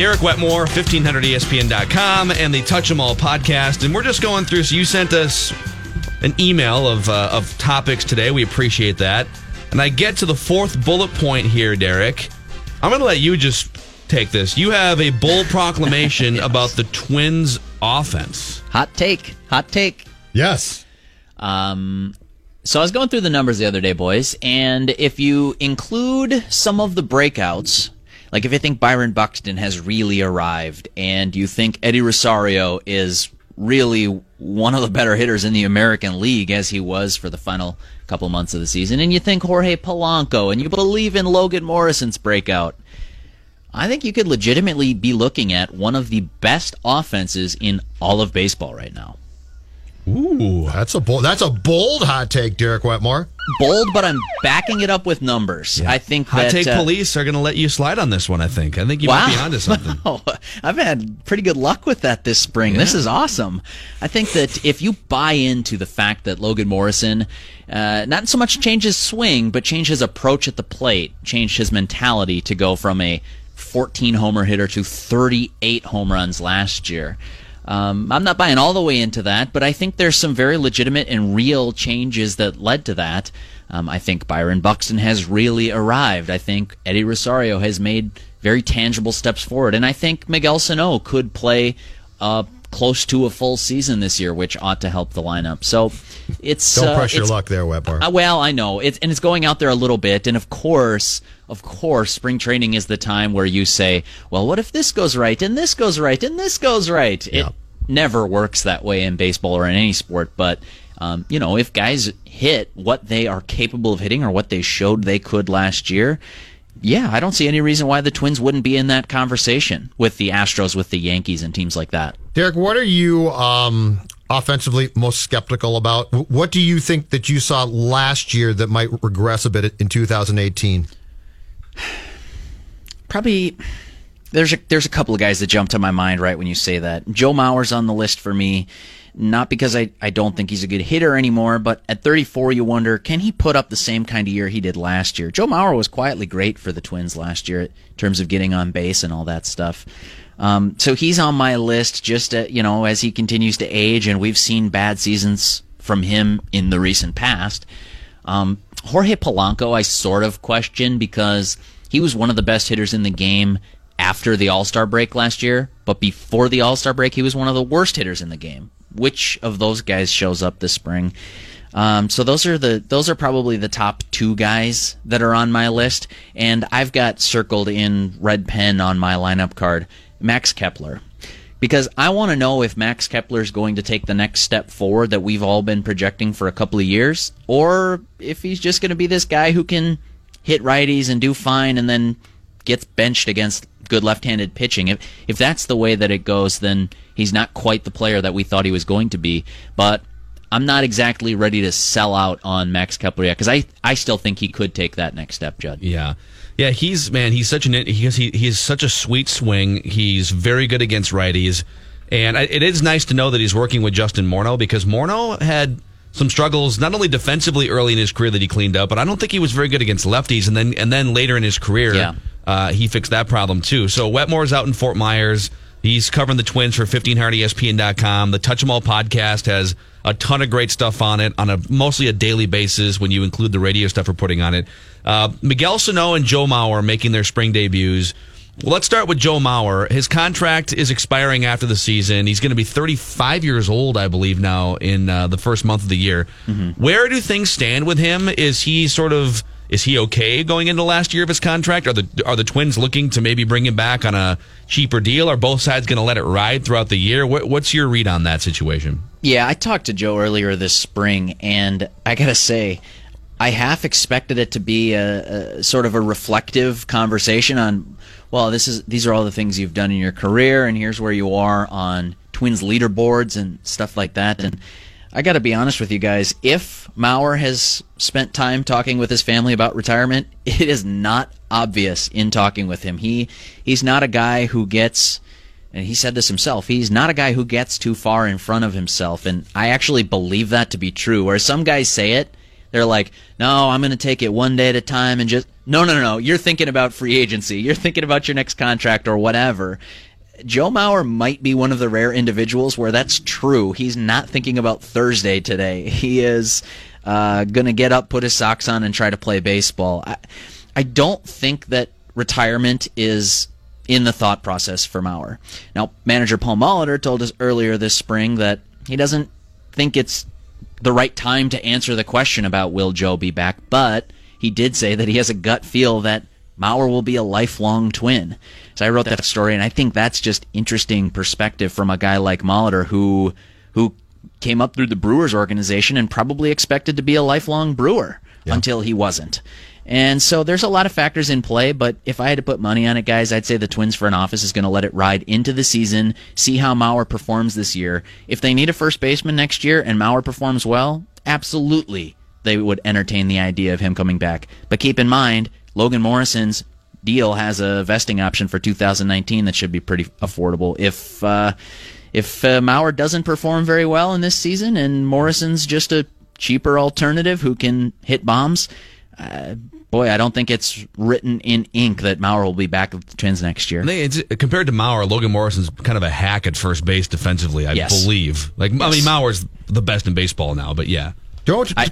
Derek Wetmore, 1500ESPN.com, and the Touch 'em All podcast. And we're just going through. So you sent us an email of, uh, of topics today. We appreciate that. And I get to the fourth bullet point here, Derek. I'm going to let you just take this. You have a bold proclamation yes. about the Twins offense. Hot take. Hot take. Yes. Um, so I was going through the numbers the other day, boys, and if you include some of the breakouts, like if you think Byron Buxton has really arrived, and you think Eddie Rosario is really one of the better hitters in the American League as he was for the final couple months of the season, and you think Jorge Polanco, and you believe in Logan Morrison's breakout, I think you could legitimately be looking at one of the best offenses in all of baseball right now. Ooh, that's a bold. That's a bold hot take, Derek Wetmore. Bold, but I'm backing it up with numbers. Yeah. I think hot that, take uh, police are going to let you slide on this one. I think. I think you wow. might be onto something. Wow. I've had pretty good luck with that this spring. Yeah. This is awesome. I think that if you buy into the fact that Logan Morrison, uh, not so much changed his swing, but changed his approach at the plate, changed his mentality to go from a 14 homer hitter to 38 home runs last year. Um, I'm not buying all the way into that, but I think there's some very legitimate and real changes that led to that. Um, I think Byron Buxton has really arrived. I think Eddie Rosario has made very tangible steps forward, and I think Miguel Sano could play uh, close to a full season this year, which ought to help the lineup. So it's don't press uh, your luck there, Wetmore. Uh, well, I know it's and it's going out there a little bit, and of course, of course, spring training is the time where you say, well, what if this goes right and this goes right and this goes right? Yeah. It never works that way in baseball or in any sport, but. Um, you know, if guys hit what they are capable of hitting or what they showed they could last year, yeah, I don't see any reason why the Twins wouldn't be in that conversation with the Astros, with the Yankees, and teams like that. Derek, what are you um, offensively most skeptical about? What do you think that you saw last year that might regress a bit in 2018? Probably there's a there's a couple of guys that jump to my mind right when you say that. Joe Mauer's on the list for me not because I, I don't think he's a good hitter anymore, but at 34, you wonder, can he put up the same kind of year he did last year? Joe Mauer was quietly great for the Twins last year in terms of getting on base and all that stuff. Um, so he's on my list just, uh, you know, as he continues to age, and we've seen bad seasons from him in the recent past. Um, Jorge Polanco, I sort of question because he was one of the best hitters in the game after the All Star break last year, but before the All Star break, he was one of the worst hitters in the game which of those guys shows up this spring. Um, so those are the those are probably the top two guys that are on my list, and I've got circled in red pen on my lineup card Max Kepler, because I want to know if Max Kepler is going to take the next step forward that we've all been projecting for a couple of years, or if he's just going to be this guy who can hit righties and do fine, and then gets benched against good left-handed pitching. If if that's the way that it goes, then he's not quite the player that we thought he was going to be. But I'm not exactly ready to sell out on Max Kepler yet because I I still think he could take that next step, Judd. Yeah. Yeah, he's man. He's such an he has, he, he has such a sweet swing. He's very good against righties, and it is nice to know that he's working with Justin Morneau because Morneau had some struggles not only defensively early in his career that he cleaned up, but I don't think he was very good against lefties, and then and then later in his career, yeah uh, he fixed that problem too. So Wetmore's out in Fort Myers. He's covering the Twins for 1500ESPN.com. The Touch 'em All podcast has a ton of great stuff on it on a mostly a daily basis when you include the radio stuff we're putting on it. Uh, Miguel Sano and Joe Mauer making their spring debuts. Well, let's start with Joe Mauer. His contract is expiring after the season. He's going to be 35 years old, I believe, now in uh, the first month of the year. Mm-hmm. Where do things stand with him? Is he sort of is he okay going into the last year of his contract? Are the are the Twins looking to maybe bring him back on a cheaper deal? Are both sides going to let it ride throughout the year? What, what's your read on that situation? Yeah, I talked to Joe earlier this spring, and I gotta say, I half expected it to be a, a, sort of a reflective conversation on, well, this is these are all the things you've done in your career, and here's where you are on Twins leaderboards and stuff like that, and I got to be honest with you guys. If Mauer has spent time talking with his family about retirement, it is not obvious in talking with him. He he's not a guy who gets and he said this himself. He's not a guy who gets too far in front of himself and I actually believe that to be true. Where some guys say it, They're like, no, I'm going to take it one day at a time and just no, no, no, no. You're thinking about free agency. You're thinking about your next contract or whatever. Joe Mauer might be one of the rare individuals where that's true. He's not thinking about Thursday today. He is uh, going to get up, put his socks on, and try to play baseball. I, I don't think that retirement is in the thought process for Mauer. Now, manager Paul Molitor told us earlier this spring that he doesn't think it's the right time to answer the question about will Joe be back, but he did say that he has a gut feel that Mauer will be a lifelong twin. So I wrote that story, and I think that's just interesting perspective from a guy like Molitor who who came up through the Brewers organization and probably expected to be a lifelong Brewer yeah. until he wasn't. And so there's a lot of factors in play, but if I had to put money on it, guys, I'd say the Twins front office is going to let it ride into the season, see how Mauer performs this year. If they need a first baseman next year and Mauer performs well, absolutely they would entertain the idea of him coming back. But keep in mind, Logan Morrison's deal has a vesting option for 2019 that should be pretty affordable. If uh, if uh, Mauer doesn't perform very well in this season and Morrison's just a cheaper alternative who can hit bombs, uh, boy, I don't think it's written in ink that Mauer will be back with the Twins next year. It's, compared to Mauer, Logan Morrison's kind of a hack at first base defensively, I yes. believe. Like, yes. I mean, Mauer's the best in baseball now, but yeah. Don't I,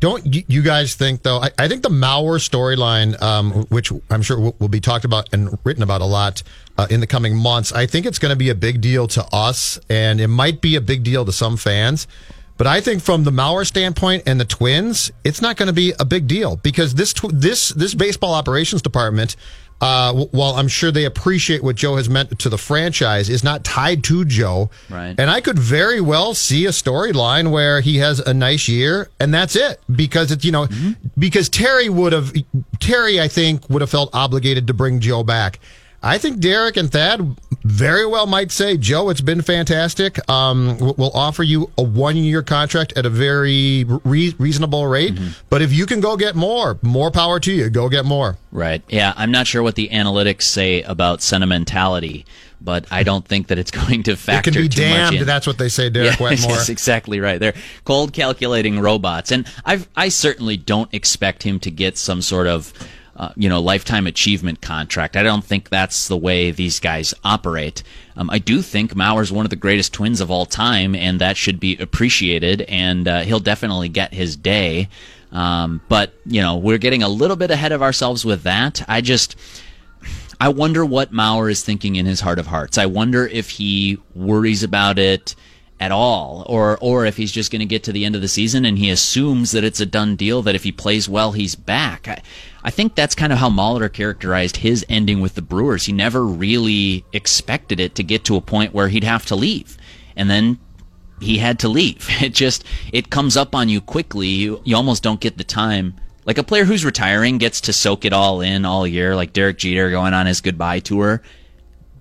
don't you guys think though? I, I think the Mauer storyline, um, which I'm sure will, will, be talked about and written about a lot uh, in the coming months, I think it's going to be a big deal to us, and it might be a big deal to some fans. But I think from the Mauer standpoint and the Twins, it's not going to be a big deal because this this this baseball operations department uh, while I'm sure they appreciate what Joe has meant to the franchise, is not tied to Joe. Right. And I could very well see a storyline where he has a nice year and that's it because it's, you know, mm-hmm. because Terry would have, Terry, I think, would have felt obligated to bring Joe back. I think Derek and Thad very well might say, Joe, it's been fantastic. Um, we'll offer you a one year contract at a very re- reasonable rate. Mm-hmm. But if you can go get more, more power to you. Go get more. Right. Yeah. I'm not sure what the analytics say about sentimentality, but I don't think that it's going to factor it can be damned. That's what they say, Derek yeah, Wetmore. That's exactly right. They're cold calculating robots. And i I certainly don't expect him to get some sort of uh, you know, lifetime achievement contract. I don't think that's the way these guys operate. Um, I do think Mauer's one of the greatest twins of all time, and that should be appreciated. And uh, he'll definitely get his day. Um, but you know, we're getting a little bit ahead of ourselves with that. I just. I wonder what Mauer is thinking in his heart of hearts. I wonder if he worries about it at all, or or if he's just going to get to the end of the season and he assumes that it's a done deal. That if he plays well, he's back. I, I think that's kind of how Molitor characterized his ending with the Brewers. He never really expected it to get to a point where he'd have to leave, and then he had to leave. It just it comes up on you quickly. You you almost don't get the time. Like a player who's retiring gets to soak it all in all year, like Derek Jeter going on his goodbye tour.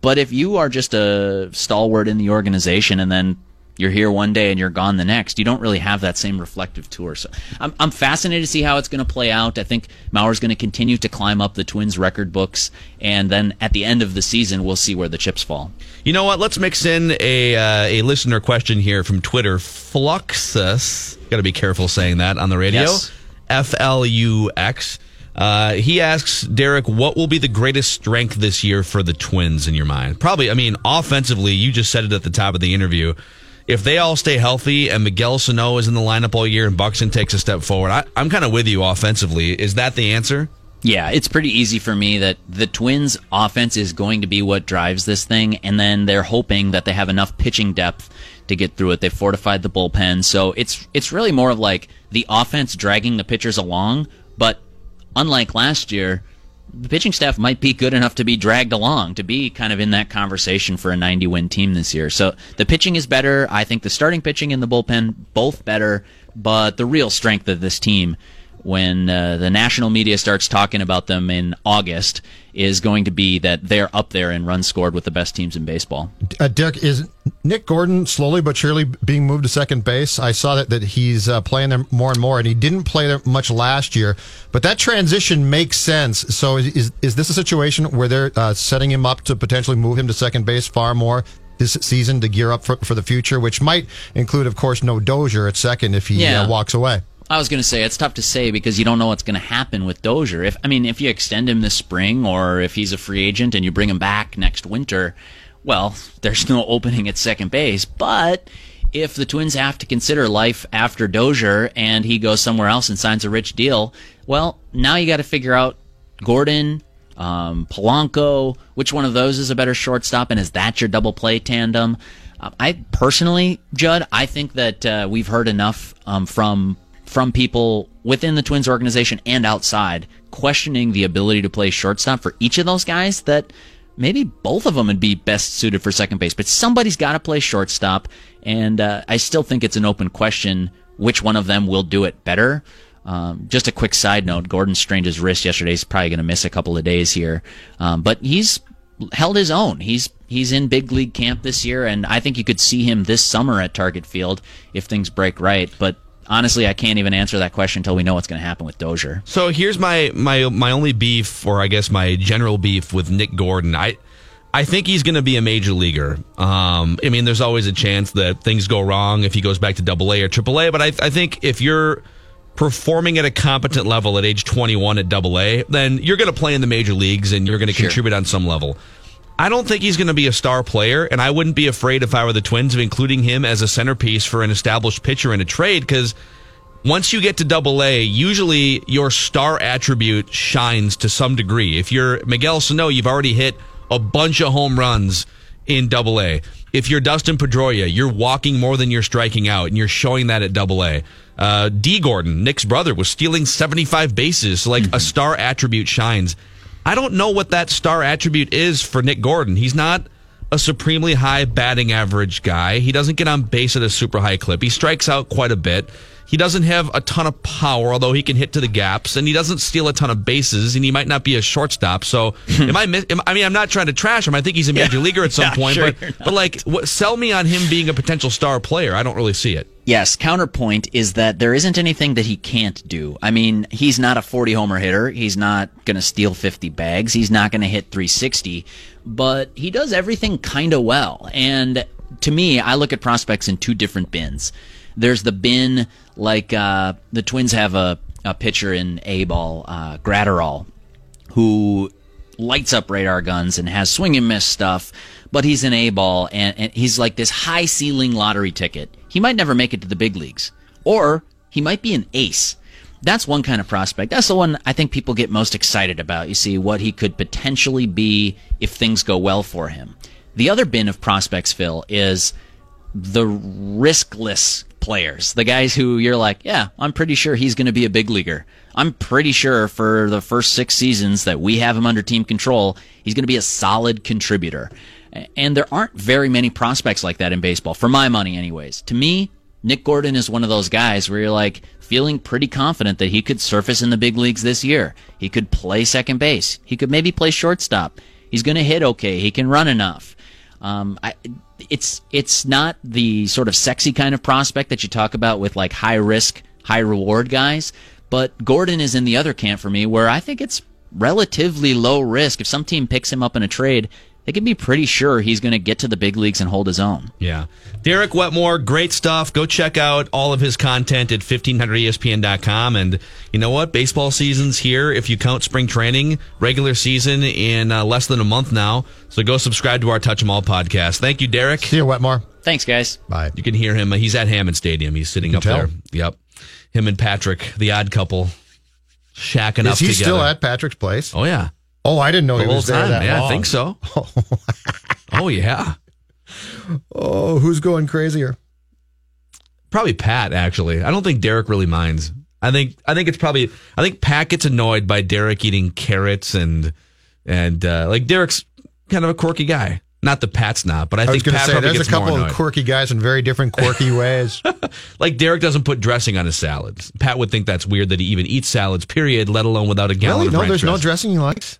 But if you are just a stalwart in the organization and then you're here one day and you're gone the next. You don't really have that same reflective tour. So I'm, I'm fascinated to see how it's going to play out. I think Mauer's going to continue to climb up the Twins record books, and then at the end of the season, we'll see where the chips fall. You know what? Let's mix in a uh, a listener question here from Twitter. Fluxus, got to be careful saying that on the radio. Yes. F L U X. Uh, he asks Derek, what will be the greatest strength this year for the Twins in your mind? Probably, I mean, offensively, you just said it at the top of the interview if they all stay healthy and Miguel Sano is in the lineup all year and Buxton takes a step forward, I, I'm kind of with you offensively. Is that the answer? Yeah, it's pretty easy for me that the Twins' offense is going to be what drives this thing, and then they're hoping that they have enough pitching depth to get through it. They fortified the bullpen, so it's it's really more of like the offense dragging the pitchers along. But unlike last year, the pitching staff might be good enough to be dragged along, to be kind of in that conversation for a 90 win team this year. So the pitching is better. I think the starting pitching and the bullpen, both better. But the real strength of this team when uh, the national media starts talking about them in August is going to be that they're up there in runs scored with the best teams in baseball. Uh, Derek, is Nick Gordon slowly but surely being moved to second base? I saw that, that he's uh, playing there more and more, and he didn't play there much last year. But that transition makes sense. So is, is this a situation where they're uh, setting him up to potentially move him to second base far more this season to gear up for, for the future, which might include, of course, no Dozier at second if he uh, yeah. walks away? I was going to say it's tough to say because you don't know what's going to happen with Dozier. If I mean, if you extend him this spring, or if he's a free agent and you bring him back next winter, well, there's no opening at second base. But if the Twins have to consider life after Dozier and he goes somewhere else and signs a rich deal, well, now you got to figure out Gordon, um, Polanco, which one of those is a better shortstop, and is that your double play tandem? I personally, Judd, I think that uh, we've heard enough um, from from people within the Twins organization and outside questioning the ability to play shortstop for each of those guys that maybe both of them would be best suited for second base, but somebody's got to play shortstop. And uh, I still think it's an open question which one of them will do it better. Um, just a quick side note: Gordon strained his wrist yesterday. He's probably going to miss a couple of days here, um, but he's held his own. He's he's in big league camp this year, and I think you could see him this summer at Target Field if things break right. But honestly, I can't even answer that question until we know what's going to happen with Dozier. So here's my my my only beef, or I guess my general beef with Nick Gordon. I I think he's going to be a major leaguer. Um, I mean, there's always a chance that things go wrong if he goes back to Double A or Triple A. But I, I think if you're performing at a competent level at age 21 at Double A, then you're going to play in the major leagues and you're going to sure. contribute on some level. I don't think he's going to be a star player, and I wouldn't be afraid if I were the Twins of including him as a centerpiece for an established pitcher in a trade because once you get to double A, usually your star attribute shines to some degree. If you're Miguel Sano, you've already hit a bunch of home runs in double A. If you're Dustin Pedroia, you're walking more than you're striking out, and you're showing that at double A. Uh, Dee Gordon, Nick's brother, was stealing 75 bases. So like mm-hmm. a star attribute shines. I don't know what that star attribute is for Nick Gordon. He's not a supremely high batting average guy. He doesn't get on base at a super high clip. He strikes out quite a bit. He doesn't have a ton of power, although he can hit to the gaps, and he doesn't steal a ton of bases, and he might not be a shortstop. So, am I? Am, I mean, I'm not trying to trash him. I think he's a major yeah. leaguer at some yeah, point, sure but but like, what, sell me on him being a potential star player. I don't really see it. Yes, counterpoint is that there isn't anything that he can't do. I mean, he's not a 40 homer hitter. He's not going to steal 50 bags. He's not going to hit 360, but he does everything kind of well. And to me, I look at prospects in two different bins. There's the bin like uh, the Twins have a, a pitcher in A ball, uh, Graterol, who lights up radar guns and has swing and miss stuff, but he's an A ball and, and he's like this high ceiling lottery ticket. He might never make it to the big leagues, or he might be an ace. That's one kind of prospect. That's the one I think people get most excited about. You see what he could potentially be if things go well for him. The other bin of prospects, Phil, is the riskless players, the guys who you're like, yeah, I'm pretty sure he's going to be a big leaguer. I'm pretty sure for the first six seasons that we have him under team control, he's going to be a solid contributor. And there aren't very many prospects like that in baseball, for my money, anyways. To me, Nick Gordon is one of those guys where you're like feeling pretty confident that he could surface in the big leagues this year. He could play second base. He could maybe play shortstop. He's going to hit okay. He can run enough. Um, I, it's it's not the sort of sexy kind of prospect that you talk about with like high risk, high reward guys. But Gordon is in the other camp for me, where I think it's relatively low risk. If some team picks him up in a trade, they can be pretty sure he's going to get to the big leagues and hold his own. Yeah. Derek Wetmore, great stuff. Go check out all of his content at 1500ESPN.com. And you know what? Baseball season's here. If you count spring training, regular season in uh, less than a month now. So go subscribe to our Touch 'em All podcast. Thank you, Derek. See you, Wetmore. Thanks, guys. Bye. You can hear him. He's at Hammond Stadium. He's sitting up tell. there. Yep. Him and Patrick, the odd couple, shacking Is up he still at Patrick's place? Oh, yeah. Oh, I didn't know the he was there that yeah, long. I think so. oh yeah. Oh, who's going crazier? Probably Pat. Actually, I don't think Derek really minds. I think I think it's probably I think Pat gets annoyed by Derek eating carrots and and uh, like Derek's kind of a quirky guy. Not the Pat's not, but I, I think Pat say, there's a couple of quirky guys in very different quirky ways. like Derek doesn't put dressing on his salads. Pat would think that's weird that he even eats salads. Period. Let alone without a gallon really? no. There's dressing. no dressing he likes.